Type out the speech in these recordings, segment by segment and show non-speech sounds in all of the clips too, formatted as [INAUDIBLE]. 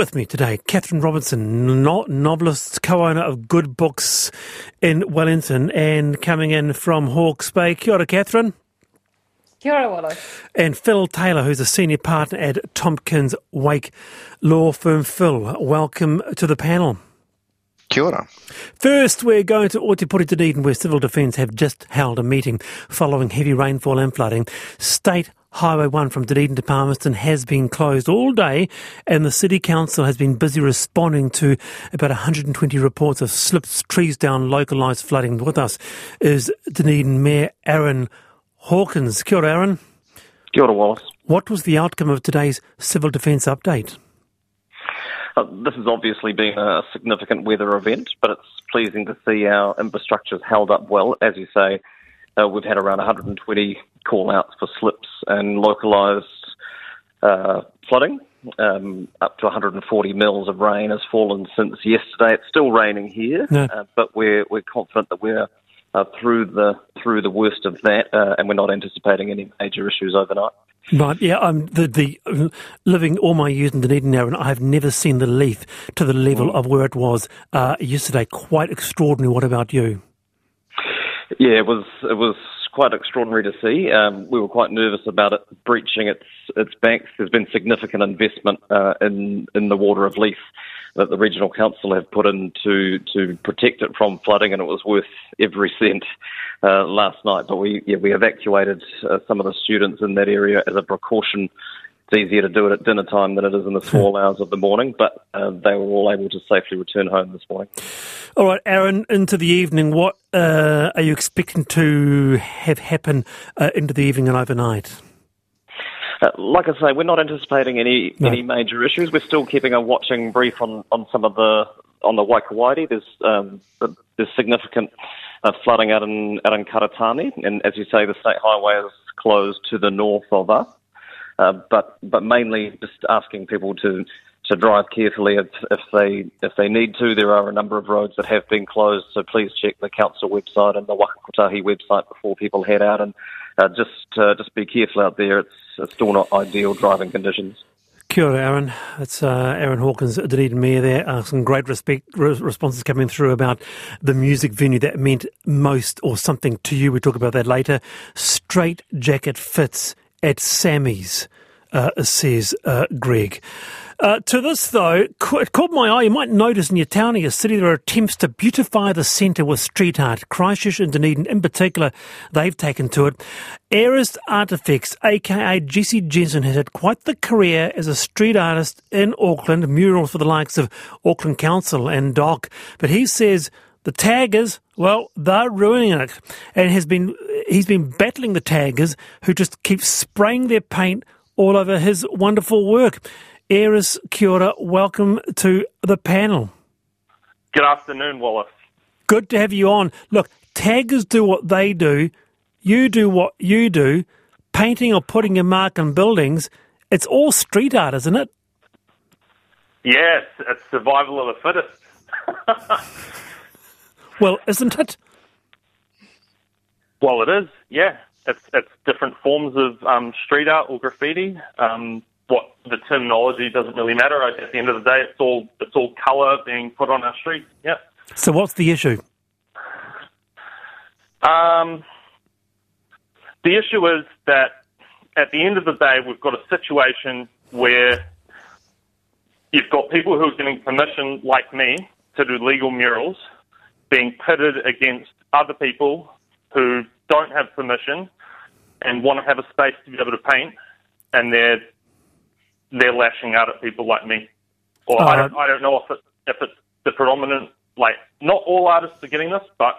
With me today, Catherine Robertson, no- novelist, co-owner of Good Books in Wellington, and coming in from Hawke's Bay. Kia ora, Catherine. Kia ora, Wallace. And Phil Taylor, who's a senior partner at Tompkins Wake Law Firm. Phil, welcome to the panel. Kia ora. First, we're going to Otepoti Dunedin, where Civil Defence have just held a meeting following heavy rainfall and flooding. State Highway 1 from Dunedin to Palmerston has been closed all day, and the City Council has been busy responding to about 120 reports of slips, trees down, localised flooding. With us is Dunedin Mayor Aaron Hawkins. Kia ora, Aaron. Kia ora, Wallace. What was the outcome of today's Civil Defence update? Uh, this has obviously been a significant weather event, but it's pleasing to see our infrastructure's held up well. As you say, uh, we've had around 120 call outs for slips and localised uh, flooding. Um, up to 140 mils of rain has fallen since yesterday. It's still raining here, No. uh, but we're we're confident that we're uh, through the through the worst of that, uh, and we're not anticipating any major issues overnight. Right, yeah, um, the, the uh, living all my years in Dunedin now, and I've never seen the Leith to the level of where it was uh, yesterday. Quite extraordinary. What about you? Yeah, it was it was quite extraordinary to see. Um, we were quite nervous about it breaching its its banks. There's been significant investment uh, in in the water of Leith that the regional council have put in to to protect it from flooding, and it was worth every cent uh, last night. But we yeah we evacuated uh, some of the students in that area as a precaution. It's easier to do it at dinner time than it is in the small [LAUGHS] hours of the morning, but uh, they were all able to safely return home this morning. All right, Aaron, into the evening, what uh, are you expecting to have happen uh, into the evening and overnight? Uh, like I say, we're not anticipating any No. any major issues. We're still keeping a watching brief on, on some of the on the Waikouaiti. There's um, there's significant uh, flooding out in out in Karitane, and as you say, the state highway is closed to the north of us. Uh, but but mainly just asking people to to drive carefully if, if they if they need to. There are a number of roads that have been closed, so please check the council website and the Waka Kotahi website before people head out, and uh, just uh, just be careful out there. It's, it's still not ideal driving conditions. Kia ora, Aaron. It's uh, Aaron Hawkins, Dunedin Mayor there. Uh, some great respect, re- responses coming through about the music venue that meant most or something to you. We'll talk about that later. Straight jacket fits at Sammy's, uh, says uh, Greg. Uh, to this, though, it caught my eye. You might notice in your town or your city there are attempts to beautify the centre with street art. Christchurch and Dunedin, in particular, they've taken to it. Airist Artifacts, aka Jesse Jensen, has had quite the career as a street artist in Auckland, murals for the likes of Auckland Council and Dock. But he says the taggers, well, they're ruining it, and has been he's been battling the taggers who just keep spraying their paint all over his wonderful work. Eris Kiora, welcome to the panel. Good afternoon, Wallace. Good to have you on. Look, taggers do what they do, you do what you do, painting or putting your mark on buildings. It's all street art, isn't it? Yes, it's survival of the fittest. [LAUGHS] Well, isn't it? Well, it is. Yeah, it's it's different forms of um, street art or graffiti. Um, what the terminology doesn't really matter. At the end of the day, it's all it's all color being put on our streets. Yeah. So what's the issue? Um, the issue is that at the end of the day, we've got a situation where you've got people who are getting permission, like me, to do legal murals, being pitted against other people who don't have permission and want to have a space to be able to paint, and they're they're lashing out at people like me. Or I, don't, I don't know if it, if it's the predominant, like not all artists are getting this, but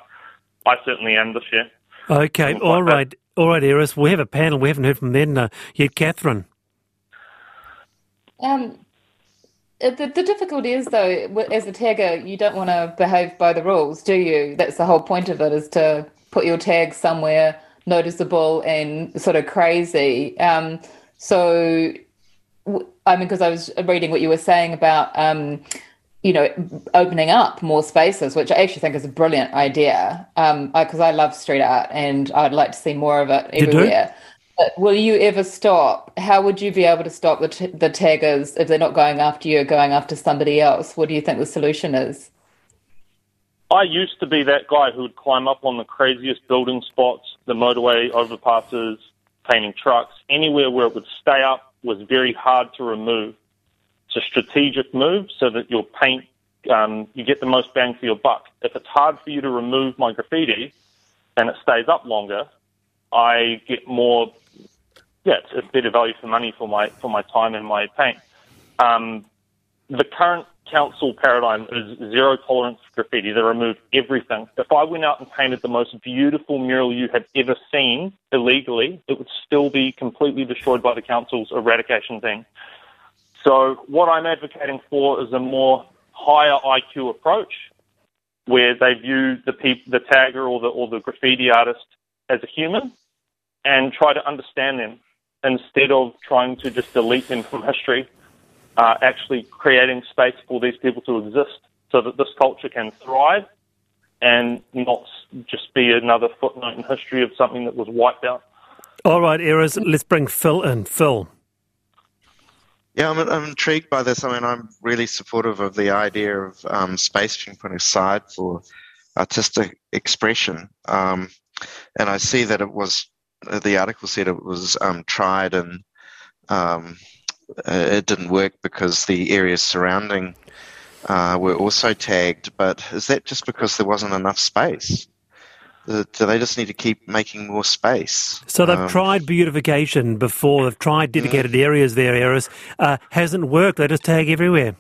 I certainly am this year. Okay, Something all like that. right, all right, Eris. We have a panel. We haven't heard from them uh, yet. Catherine. Um, uh, the, the difficulty is, though, as a tagger, you don't want to behave by the rules, do you? That's the whole point of it, is to put your tag somewhere noticeable and sort of crazy. Um, so, I mean, because I was reading what you were saying about, um, you know, opening up more spaces, which I actually think is a brilliant idea. Um, because I love street art and I'd like to see more of it everywhere. will you ever stop? How would you be able to stop the, t- the taggers if they're not going after you, going after somebody else? What do you think the solution is? I used to be that guy who would climb up on the craziest building spots, the motorway overpasses, painting trucks, anywhere where it would stay up was very hard to remove. It's a strategic move so that your paint, um, you get the most bang for your buck. If it's hard for you to remove my graffiti and it stays up longer, I get more, yeah, it's, it's better value for money for my for my time and my paint. Um, the current council paradigm is zero tolerance for graffiti. They remove everything. If I went out and painted the most beautiful mural you had ever seen illegally, it would still be completely destroyed by the council's eradication thing. So what I'm advocating for is a more higher IQ approach where they view the peop- the tagger or the or the graffiti artist as a human and try to understand them instead of trying to just delete them from history uh, actually creating space for these people to exist so that this culture can thrive and not just be another footnote in history of something that was wiped out. All right, Eras, let's bring Phil in. Phil. Yeah, I'm, I'm intrigued by this. I mean, I'm really supportive of the idea of um, space being put aside for artistic expression. Um, and I see that it was, the article said it was um, tried in um, uh, it didn't work because the areas surrounding uh, were also tagged. But is that just because there wasn't enough space? Do they just need to keep making more space? So they've um, tried beautification before. They've tried dedicated mm. areas there, areas. Uh, hasn't worked. They just tag everywhere.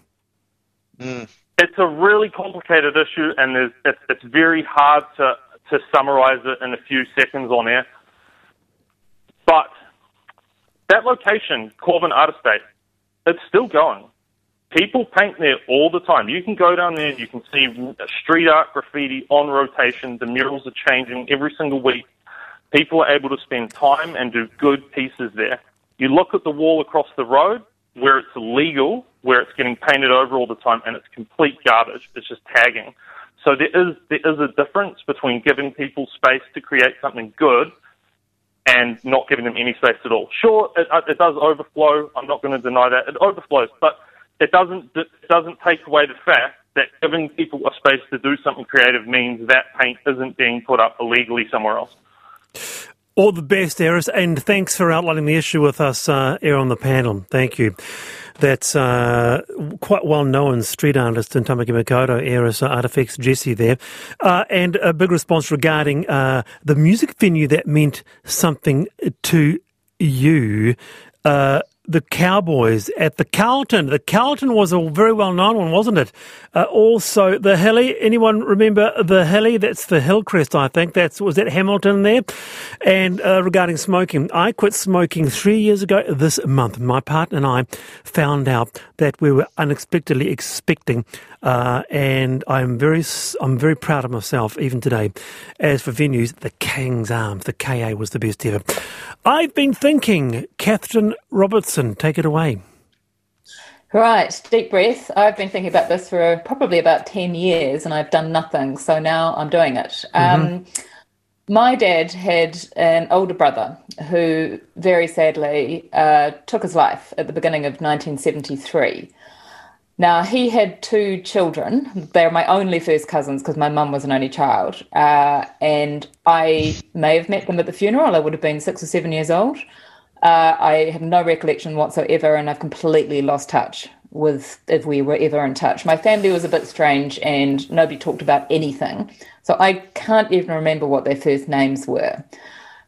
Mm. It's a really complicated issue, and it's, it's very hard to, to summarize it in a few seconds on air. But that location, Corvin Art Estate, it's still going. People paint there all the time. You can go down there and you can see street art graffiti on rotation. The murals are changing every single week. People are able to spend time and do good pieces there. You look at the wall across the road where it's illegal, where it's getting painted over all the time, and it's complete garbage. It's just tagging. So there is there is a difference between giving people space to create something good and not giving them any space at all. Sure, it, uh, it does overflow. I'm not going to deny that it overflows, but it doesn't it doesn't take away the fact that giving people a space to do something creative means that paint isn't being put up illegally somewhere else. All the best, Eris, and thanks for outlining the issue with us uh, here on the panel. Thank you. That's uh, quite well known street artist in Tamaki Makaurau, Eris uh, Artifacts Jesse there. Uh, and a big response regarding uh, the music venue that meant something to you. Uh, the Cowboys at the Carlton. The Carlton was a very well known one, wasn't it? Uh, also, the Hilly. Anyone remember the Hilly? That's the Hillcrest, I think. That's was that Hamilton there. And uh, regarding smoking, I quit smoking three years ago this month. My partner and I found out that we were unexpectedly expecting, uh, and I'm very I'm very proud of myself even today. As for venues, the King's Arms, the KA was the best ever. I've been thinking, Catherine Robertson take it away. Right, deep breath. I've been thinking about this for probably about 10 years and I've done nothing. So now I'm doing it. Mm-hmm. Um, my dad had an older brother who very sadly uh, took his life at the beginning of 1973. Now, he had two children. They're my only first cousins because my mum was an only child. Uh, and I may have met them at the funeral. I would have been six or seven years old. Uh, I have no recollection whatsoever, and I've completely lost touch with if we were ever in touch. My family was a bit strange, and nobody talked about anything, so I can't even remember what their first names were.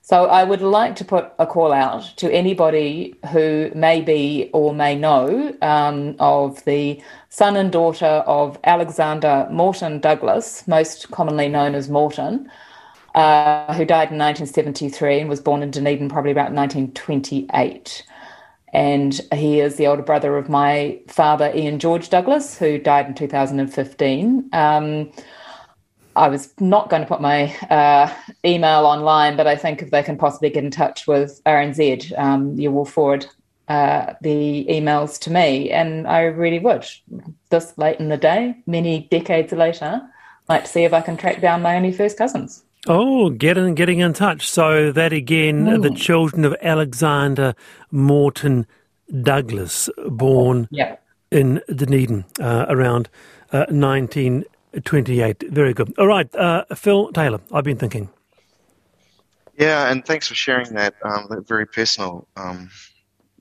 So I would like to put a call out to anybody who may be or may know um, of the son and daughter of Alexander Morton Douglas, most commonly known as Morton uh, who died in 1973 and was born in Dunedin probably about 1928. And he is the older brother of my father, Ian George Douglas, who died in 2015. Um, I was not going to put my uh, email online, but I think if they can possibly get in touch with RNZ, um, you will forward uh, the emails to me, and I really would. This late in the day, many decades later, like to see if I can track down my only first cousins. Oh, getting getting in touch. So that again, mm. the children of Alexander Morton Douglas, born yeah. in Dunedin uh, around uh, 1928. Very good. All right, uh, Phil Taylor, I've been thinking. Yeah, and thanks for sharing that, um, that very personal um,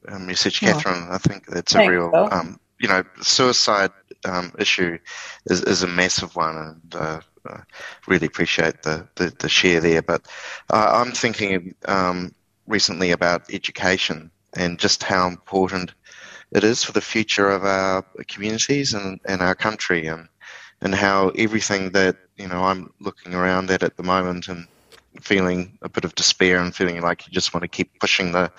uh, message, Catherine. I think that's a real, um, you know, suicide um, issue is, is a massive one, and uh, really appreciate the, the, the, share there. But uh, I'm thinking um, recently about education and just how important it is for the future of our communities and, and our country, and and how everything that you know I'm looking around at at the moment and feeling a bit of despair and feeling like you just want to keep pushing the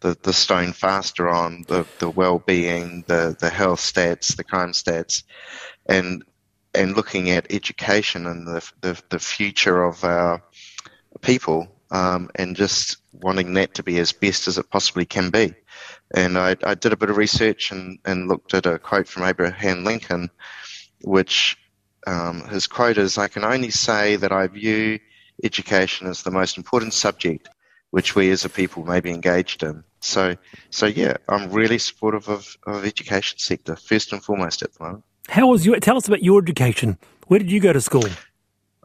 the, the stone faster on the, the well-being, the, the health stats, the crime stats, and and looking at education and the, the, the future of our people um, and just wanting that to be as best as it possibly can be. And I, I did a bit of research and, and looked at a quote from Abraham Lincoln, which um, his quote is I can only say that I view education as the most important subject which we as a people may be engaged in. So, so yeah, I'm really supportive of, of education sector first and foremost at the moment. How was your? Tell us about your education. Where did you go to school?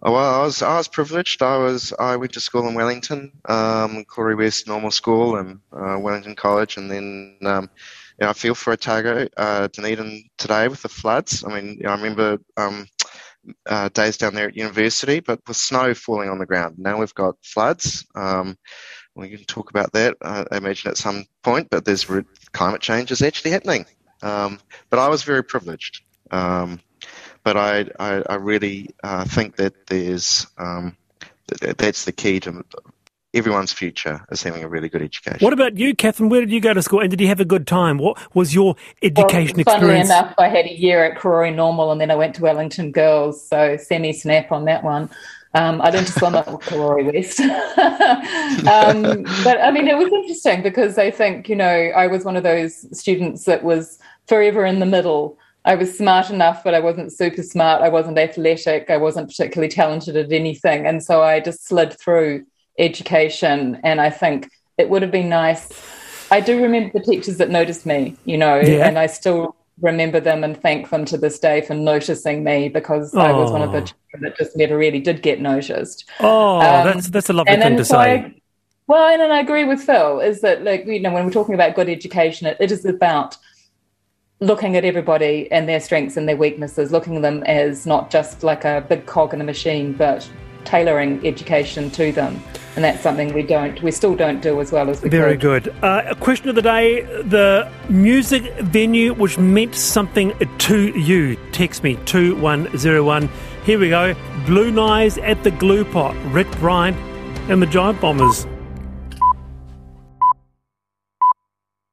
Oh, well, I was I was privileged. I was I went to school in Wellington, um, Karori West Normal School, and uh, Wellington College, and then um, you know, I feel for Otago, uh, Dunedin today with the floods. I mean, you know, I remember um, uh, days down there at university, but with snow falling on the ground. Now we've got floods. Um, we can talk about that, uh, I imagine, at some point, but there's climate change is actually happening. Um, but I was very privileged. Um, but I, I, I really uh, think that there's um, th- that's the key to everyone's future is having a really good education. What about you, Catherine? Where did you go to school, and did you have a good time? What was your education well, funnily experience? enough, I had a year at Karori Normal, and then I went to Wellington Girls, so semi snap on that one. Um, I learned to swim at Karori West. [LAUGHS] um, but I mean, it was interesting because I think, you know, I was one of those students that was forever in the middle. I was smart enough, but I wasn't super smart. I wasn't athletic. I wasn't particularly talented at anything. And so I just slid through education. And I think it would have been nice. I do remember the teachers that noticed me, you know, yeah. and I still remember them and thank them to this day for noticing me because oh. I was one of the oh. children that just never really did get noticed. Oh, um, that's that's a lovely thing to say. I, well, and, and I agree with Phil. Is that like you know when we're talking about good education, it, it is about looking at everybody and their strengths and their weaknesses, looking at them as not just like a big cog in a machine, but tailoring education to them. And that's something we don't, we still don't do as well as we can. Very could. good. Uh, a question of the day the music venue which meant something to you. Text me 2101. Here we go. Blue Knives at the Glue Pot. Rick Bryant and the Jive Bombers.